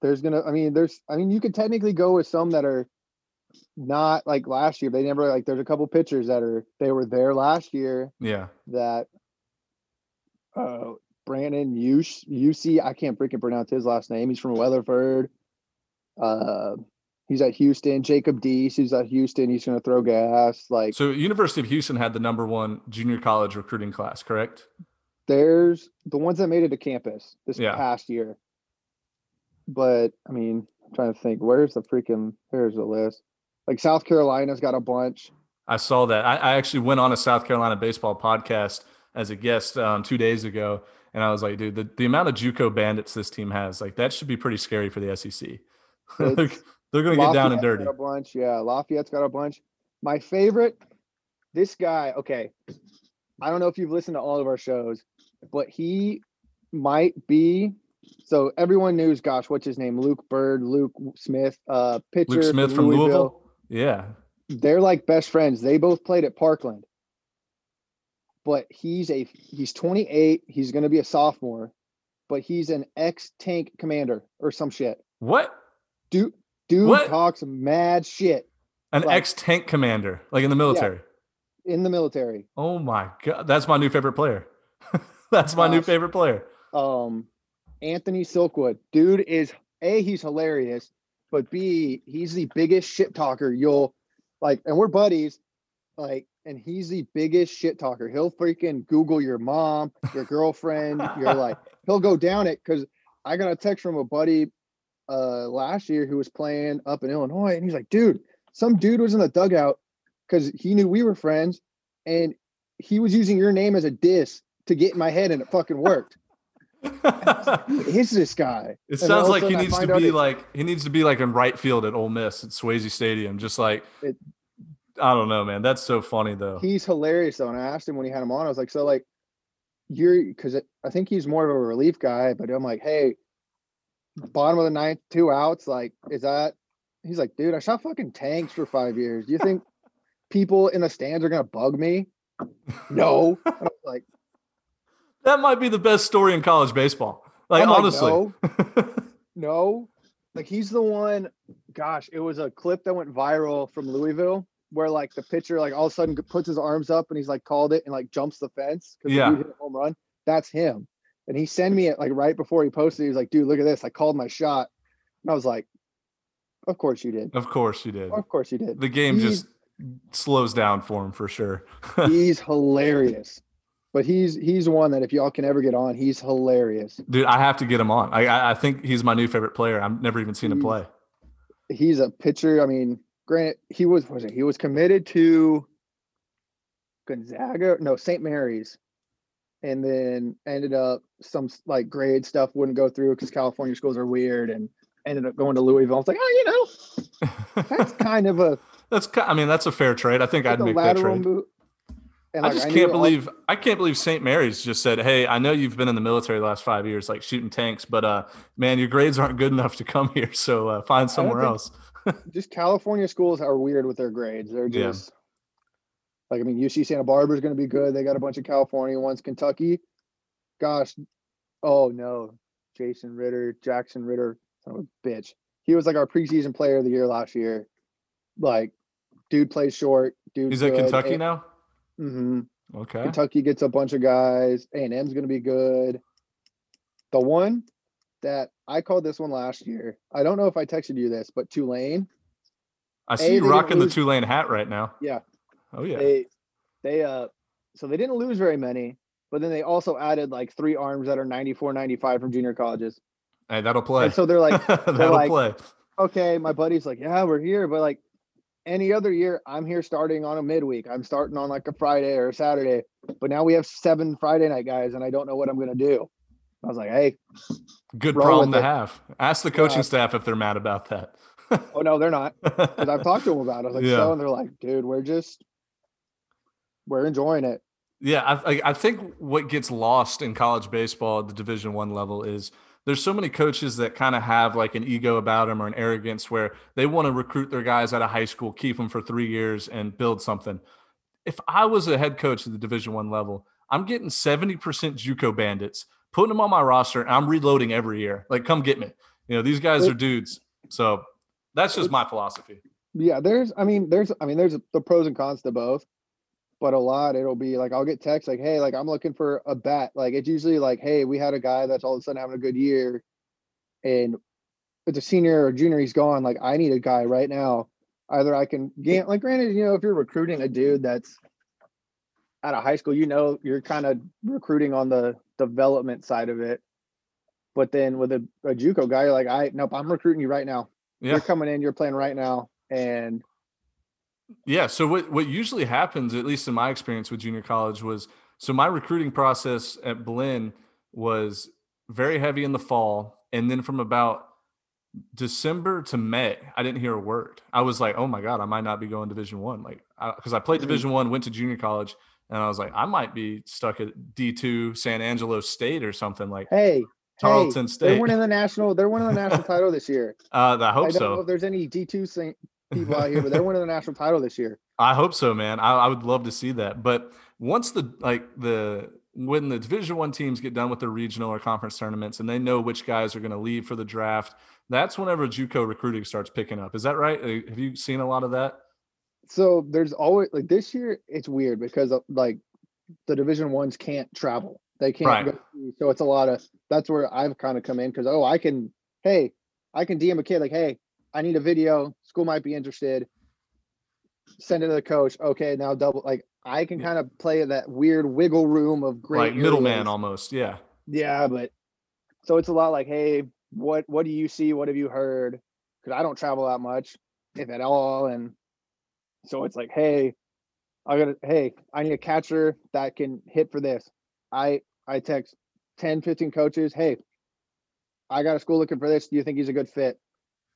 there's gonna. I mean, there's. I mean, you could technically go with some that are not like last year. They never like. There's a couple pitchers that are they were there last year Yeah. that. Uh, Brandon Yush UC. I can't freaking pronounce his last name. He's from Weatherford. Uh, he's at Houston. Jacob Deese. He's at Houston. He's gonna throw gas. Like So University of Houston had the number one junior college recruiting class, correct? There's the ones that made it to campus this Yeah. past year. But I mean, I'm trying to think, where's the freaking here's the list. Like South Carolina's got a bunch. I saw that. I, I actually went on a South Carolina baseball podcast as a guest um, two days ago, and I was like, dude, the, the amount of JUCO bandits this team has, like that should be pretty scary for the SEC. <laughs> They're going to get down and dirty. Got a bunch, yeah. Lafayette's got a bunch. My favorite, this guy. Okay, I don't know if you've listened to all of our shows, but he might be. So everyone knows, gosh, what's his name? Luke Bird, Luke Smith, uh, pitcher Luke Smith from Louisville. Yeah. they're like best friends. They both played at Parkland. But he's a he's 28. He's going to be a sophomore, but he's an ex tank commander or some shit. What? Dude, dude What? talks mad shit An Like- ex tank commander, like in the military. in the military. Oh my god, that's my new favorite player. <laughs> <laughs> that's my new favorite player. Um, Anthony Silkwood, dude is a he's hilarious, but b he's the biggest shit talker you'll like, and we're buddies. Like, and he's the biggest shit talker. He'll freaking Google your mom, your girlfriend. you're like, <laughs> he'll go down it because I got a text from a buddy uh last year who was playing up in Illinois, and he's like, dude, some dude was in the dugout because he knew we were friends, and he was using your name as a diss to get in my head, and it fucking worked. <laughs> Who is this guy? It And sounds like he needs to be like he needs to be like in right field at Ole Miss at Swayze Stadium, just like It- I don't know, man. That's so funny though. He's hilarious though, and I asked him when he had him on. I was like, so like, you're because I think he's more of a relief guy, but I'm like, hey, bottom of the ninth, two outs. Like, is that? He's like, dude, I shot fucking tanks for five years. Do you think <laughs> people in the stands are gonna bug me? No. And I was like, That might be the best story in college baseball. Like I'm like, honestly. no. <laughs> No, like he's the one. Gosh, it was a clip that went viral from Louisville where like the pitcher like all of a sudden puts his arms up and he's like called it and like jumps the fence because Yeah. dude hit a home run. That's him. And he sent me it like right before he posted. He was like, "Dude, look at this! I called my shot." And I was like, "Of course you did. of course you did. Of course you did." The game He's- just slows down for him for sure. <laughs> he's hilarious. But he's he's one that if y'all can ever get on, he's hilarious. Dude, I have to get him on. I I, think he's my new favorite player. I've never even seen him play. He's a pitcher. I mean, granted, he was was it? He was committed to Gonzaga, no St. Mary's, and then ended up some like grade stuff wouldn't go through because California schools are weird, and ended up going to Louisville. I was like, oh, you know, <laughs> that's kind of a, That's I mean that's a fair trade. I think I'd make that trade. move. And I like, just knew can't all- believe I can't believe St. Mary's just said, "Hey, I know you've been in the military the last five years, like shooting tanks, but uh, man, your grades aren't good enough to come here, so uh, find somewhere else." <laughs> just California schools are weird with their grades. They're Yeah. just like I mean, UC Santa Barbara is going to be good. They got a bunch of California ones. Kentucky, gosh, oh no, Jason Ritter, Jackson Ritter, son of a bitch. He was like our preseason player of the year last year. Like, dude plays short. Dude, He's at Kentucky now. Hmm Okay. Kentucky gets a bunch of guys. A and M's going to be good. The one that I called this one last year. I don't know if I texted you this, but Tulane. I see they you rocking the Tulane hat right now. Yeah. Oh yeah. They they uh so they didn't lose very many, but then they also added like three arms that are 94, 95 from junior colleges. Hey, that'll play. And so they're like, <laughs> that'll like- play. okay, my buddy's like, yeah, we're here, but like any other year, I'm here starting on a midweek. I'm starting on like a Friday or a Saturday, but now we have seven Friday night guys, and I don't know what I'm gonna do. I was like, hey, Good problem to it. have. Ask the coaching Yeah. staff if they're mad about that. <laughs> oh no, they're not. Because I've talked to them about it. I was like, Yeah. so, and they're like, dude, we're just we're enjoying it. Yeah, I, I- I think what gets lost in college baseball at the Division One level is there's so many coaches that kind of have like an ego about them or an arrogance where they want to recruit their guys out of high school, keep them for three years, and build something. If I was a head coach at the Division One level, I'm getting 70% JUCO bandits, putting them on my roster, and I'm reloading every year. Like, come get me. You know, these guys are dudes. So that's just my philosophy. Yeah, there's I mean, there's I mean, there's the pros and cons to both. But a lot it'll be like I'll get texts like, hey, like I'm looking for a bat. Like it's usually like, hey, we had a guy that's all of a sudden having a good year and it's a senior or junior, he's gone. Like I need a guy right now. Either I can gain like granted, you know, if you're recruiting a dude that's out of high school, you know you're kind of recruiting on the development side of it. But then with a, a JUCO guy, you're like, I nope, I'm recruiting you right now. Yeah. You're coming in, you're playing right now. And Yeah. So what what usually happens, at least in my experience with junior college, was so my recruiting process at Blinn was very heavy in the fall, and then from about December to May, I didn't hear a word. I was like, oh my god, I might not be going Division One, like because I, played Mhm. Division One, went to junior college, and I was like, I might be stuck at D two San Angelo State or something like hey, Tarleton hey, State. they're winning the national. They're winning the national title this year. <laughs> Uh, I I hope don't so. know if there's any D two people out here, but they're winning the national title this year. <laughs> I hope so, man. I, I would love to see that. But once the like the when the Division One teams get done with their regional or conference tournaments and they know which guys are going to leave for the draft, that's whenever JUCO recruiting starts picking up. Is that right? Uh, Have you seen a lot of that? So there's always like this year. It's weird because like the Division ones can't travel. They can't Right. go. So it's a lot of. That's where I've kind of come in because oh, I can. Hey, I can DM a kid like, hey, I need a video. School might be interested. Send it to the coach. Okay, now double. Like I can kind of play that weird wiggle room of great like middleman almost. Yeah. Yeah, but so it's a lot like, hey, what what do you see? What have you heard? Because I don't travel that much, if at all, and so it's like, hey, I gotta, hey, I need a catcher that can hit for this. I I text 10, 15 coaches, hey, I got a school looking for this. Do you think he's a good fit?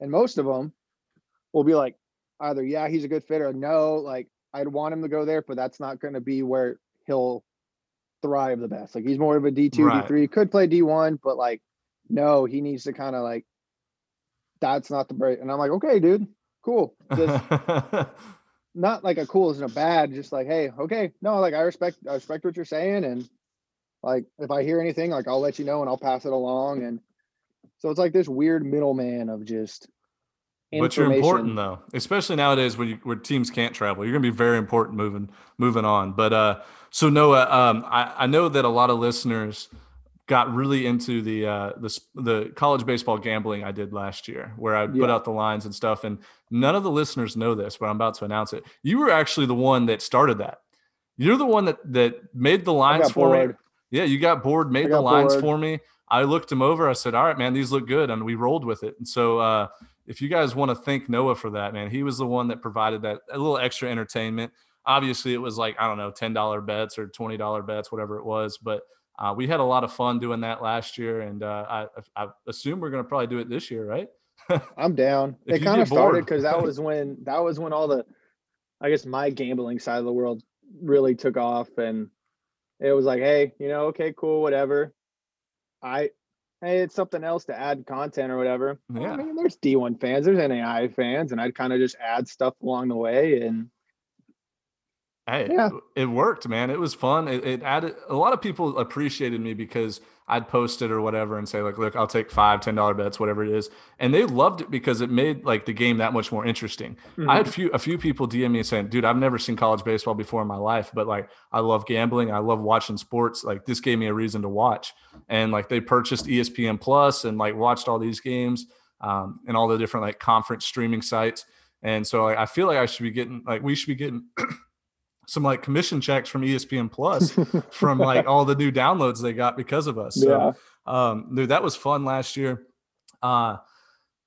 And most of them will be like, either yeah, he's a good fit, or no, like I'd want him to go there, but that's not going to be where he'll thrive the best. Like he's more of a D two. D three, could play D one, but like no, he needs to kind of like that's not the break. And I'm like, okay, dude, cool. Just <laughs> not like a cool isn't a bad, just like, hey, okay, no, like I respect I respect what you're saying and Like if I hear anything, like I'll let you know and I'll pass it along. And so it's like this weird middleman of just. But you're important though, especially nowadays when you, where teams can't travel. You're going to be very important moving moving on. But uh, so Noah, um, I, I know that a lot of listeners got really into the uh, the the college baseball gambling I did last year, where I put out the lines and stuff. And none of the listeners know this, but I'm about to announce it. You were actually the one that started that. You're the one that that made the lines got for me. Yeah, you got bored, made I the lines bored. for me. I looked him over. I said, "All right, man, these look good," and we rolled with it. And so, uh, if you guys want to thank Noah for that, man, he was the one that provided that a little extra entertainment. Obviously, it was like I don't know, ten dollar bets or twenty dollar bets, whatever it was, but. Uh, we had a lot of fun doing that last year, and uh, I, I assume we're going to probably do it this year, right? <laughs> I'm down. It kind of started because that <laughs> was when that was when all the, I guess my gambling side of the world really took off, and it was like, hey, you know, okay, cool, whatever. I, hey, it's something else to add content or whatever. Well, Yeah. I mean, there's D1 fans, there's NAI fans, and I'd kind of just add stuff along the way, and Hey, Yeah. it worked, man. It was fun. It, it added a lot of people appreciated me because I'd post it or whatever and say like, look, I'll take five, ten dollar bets, whatever it is, and they loved it because it made like the game that much more interesting. I had a few a few people DM me saying, dude, I've never seen college baseball before in my life, but like I love gambling, I love watching sports. Like this gave me a reason to watch, and like they purchased ESPN Plus and like watched all these games um, and all the different like conference streaming sites. And so like, I feel like I should be getting like we should be getting some like commission checks from ESPN Plus <laughs> from like all the new downloads they got because of us. So yeah, um dude, that was fun last year. Uh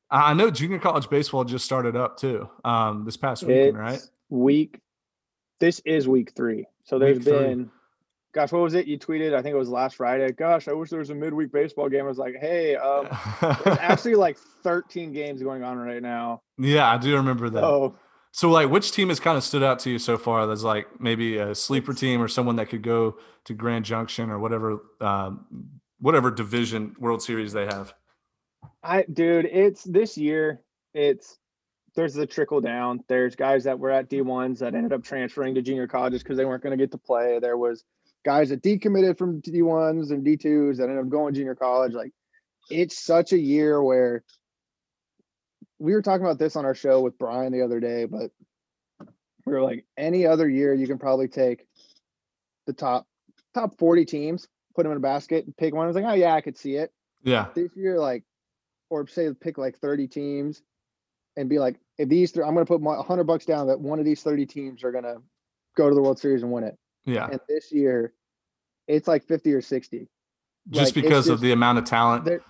I know junior college baseball just started up too. Um this past weekend, right? week. This is week three, so there's Week three. been. Gosh, what was it? You tweeted. I think it was last Friday. Gosh, I wish there was a midweek baseball game. I was like, hey, um, there's <laughs> actually like 13 games going on right now. yeah, I do remember that. Oh, So like which team has kind of stood out to you so far that's like maybe a sleeper team or someone that could go to Grand Junction or whatever um whatever division World Series they have? I dude, it's this year. It's there's the trickle down. There's guys that were at D1s that ended up transferring to junior colleges because they weren't going to get to play. There was guys that decommitted from D1s and D2s that ended up going to junior college. Like it's such a year where we were talking about this on our show with Brian the other day, but we were like, any other year you can probably take the top top 40 teams, put them in a basket, and pick one. I was like, oh yeah, I could see it Yeah. this year, like, or say pick like 30 teams and be like, if these three, I'm going to put my 100 bucks down that one of these 30 teams are going to go to the World Series and win it. Yeah. And this year, it's like 50 or 60. Just like, because of the amount of talent. There,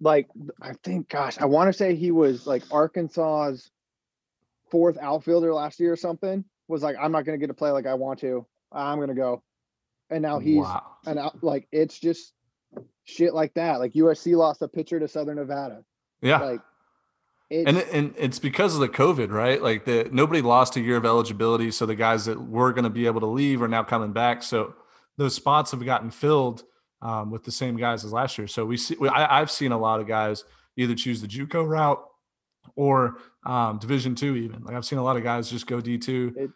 like, I think, gosh, I want to say he was like Arkansas's fourth outfielder last year or something. Was like, I'm not going to get to play like I want to. I'm going to go. And now he's wow. and out, like it's just shit like that. Like USC lost a pitcher to Southern Nevada. Yeah. Like it's, and and it's because of the COVID, right? Like the nobody lost a year of eligibility, so the guys that were going to be able to leave are now coming back. So those spots have gotten filled um, with the same guys as last year. So we see, we, I, I've seen a lot of guys either choose the JUCO route or um, Division two, even. Like I've seen a lot of guys just go D two,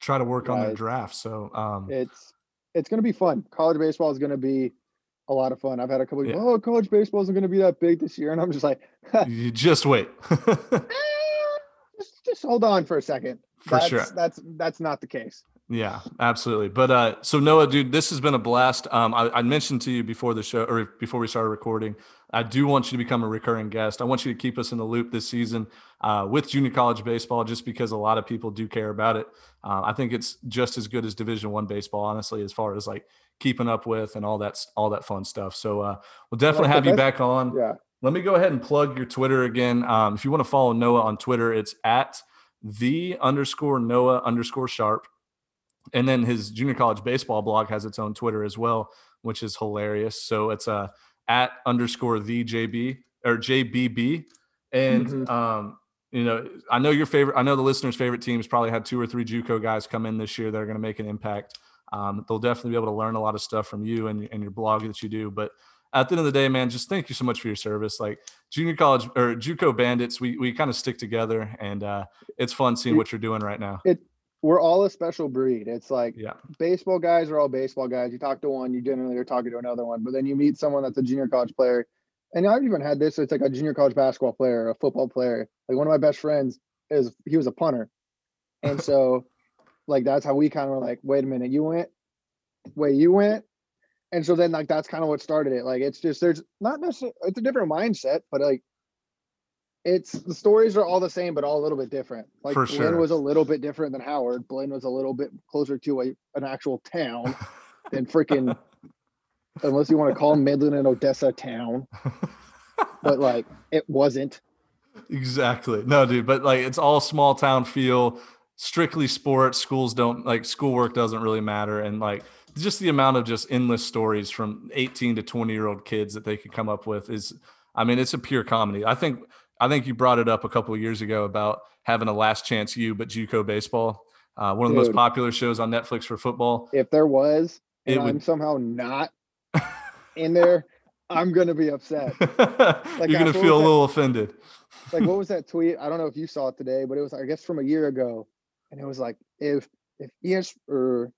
try to work on their draft. So um, it's it's gonna be fun. College baseball is gonna be a lot of fun. I've had a couple of Yeah. oh college baseball isn't gonna be that big this year, and I'm just like, <laughs> you just wait. <laughs> "Eh, just, just hold on for a second. For that's, sure. That's that's not the case. Yeah, absolutely. But uh, so Noah, dude, this has been a blast. Um, I, I mentioned to you before the show or before we started recording, I do want you to become a recurring guest. I want you to keep us in the loop this season uh, with junior college baseball, just because a lot of people do care about it. Uh, I think it's just as good as Division One baseball, honestly, as far as like keeping up with and all that all that fun stuff. So uh, we'll definitely have you back on. Yeah. Let me go ahead and plug your Twitter again. Um, if you want to follow Noah on Twitter, it's at the underscore Noah underscore sharp. And then his junior college baseball blog has its own Twitter as well, which is hilarious. So it's uh, at underscore the JB or JBB. And, Mhm. um, you know, I know your favorite, I know the listeners' favorite teams probably had two or three Juco guys come in this year that are going to make an impact. Um, they'll definitely be able to learn a lot of stuff from you and, and your blog that you do. But at the end of the day, man, just thank you so much for your service. Like junior college or JUCO bandits, we we kind of stick together, and uh, it's fun seeing what you're doing right now. We're all a special breed. It's like Yeah. baseball guys are all baseball guys. You talk to one, you generally are talking to another one, but then you meet someone that's a junior college player. And I've even had this. It's like a junior college basketball player, a football player. Like one of my best friends is he was a punter, and so <laughs> like that's how we kind of were like, wait a minute, you went, wait, you went, and so then like that's kind of what started it. Like it's just there's not necessarily it's a different mindset, but like it's the stories are all the same, but all a little bit different. Like For Blinn sure. was a little bit different than Howard. Blinn was a little bit closer to a an actual town <laughs> than freaking unless you want to call Midland and Odessa town. <laughs> But like it wasn't. Exactly. No, dude, but like it's all small town feel, strictly sports. Schools don't like schoolwork doesn't really matter. And like just the amount of just endless stories from 18 to 20 year old kids that they could come up with is, I mean, it's a pure comedy. I think, I think you brought it up a couple of years ago about having a Last Chance U, but JUCO baseball, uh, one of the most popular shows on Netflix for football. If there was, and I'm somehow not <laughs> in there, I'm gonna be upset. <laughs> Like, You're to feel a that? little offended. like what <laughs> was that tweet? I don't know if you saw it today, but it was I guess from a year ago, and it was like if if ES or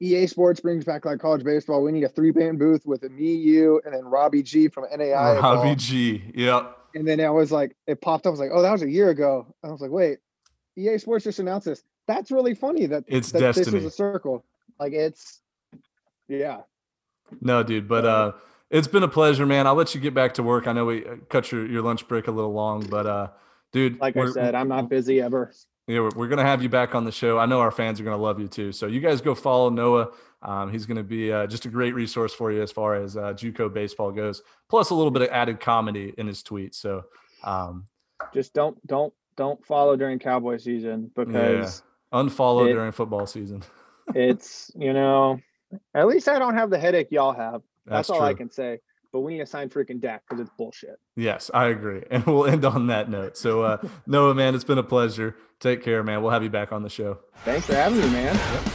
EA Sports brings back like college baseball, we need a three band booth with a me, you, and then Robbie G from NAI. Robbie. G. Yep. And then I was like, it popped up. I was like, oh, that was a year ago. I was like, wait, EA Sports just announced this. That's really funny that It's that this destiny. is a circle. Like it's, yeah. No, dude, but uh it's been a pleasure, man. I'll let you get back to work. I know we uh, cut your, your lunch break a little long, but uh dude, Like I said, I'm not busy ever. Yeah, we're, we're gonna have you back on the show. I know our fans are gonna love you too. So you guys go follow Noah. Um, he's gonna be uh, just a great resource for you as far as uh, JUCO baseball goes. Plus a little bit of added comedy in his tweets. So um, Just don't, don't, don't follow during Cowboy season because unfollow It- during football season. <laughs> it's, you know, at least I don't have the headache y'all have. That's, That's, all true. I can say. But we need to sign freaking Dak because it's bullshit. Yes, I agree. And we'll end on that note. So uh, <laughs> Noah, man, it's been a pleasure. Take care, man. We'll have you back on the show. Thanks for having me, man. Yep.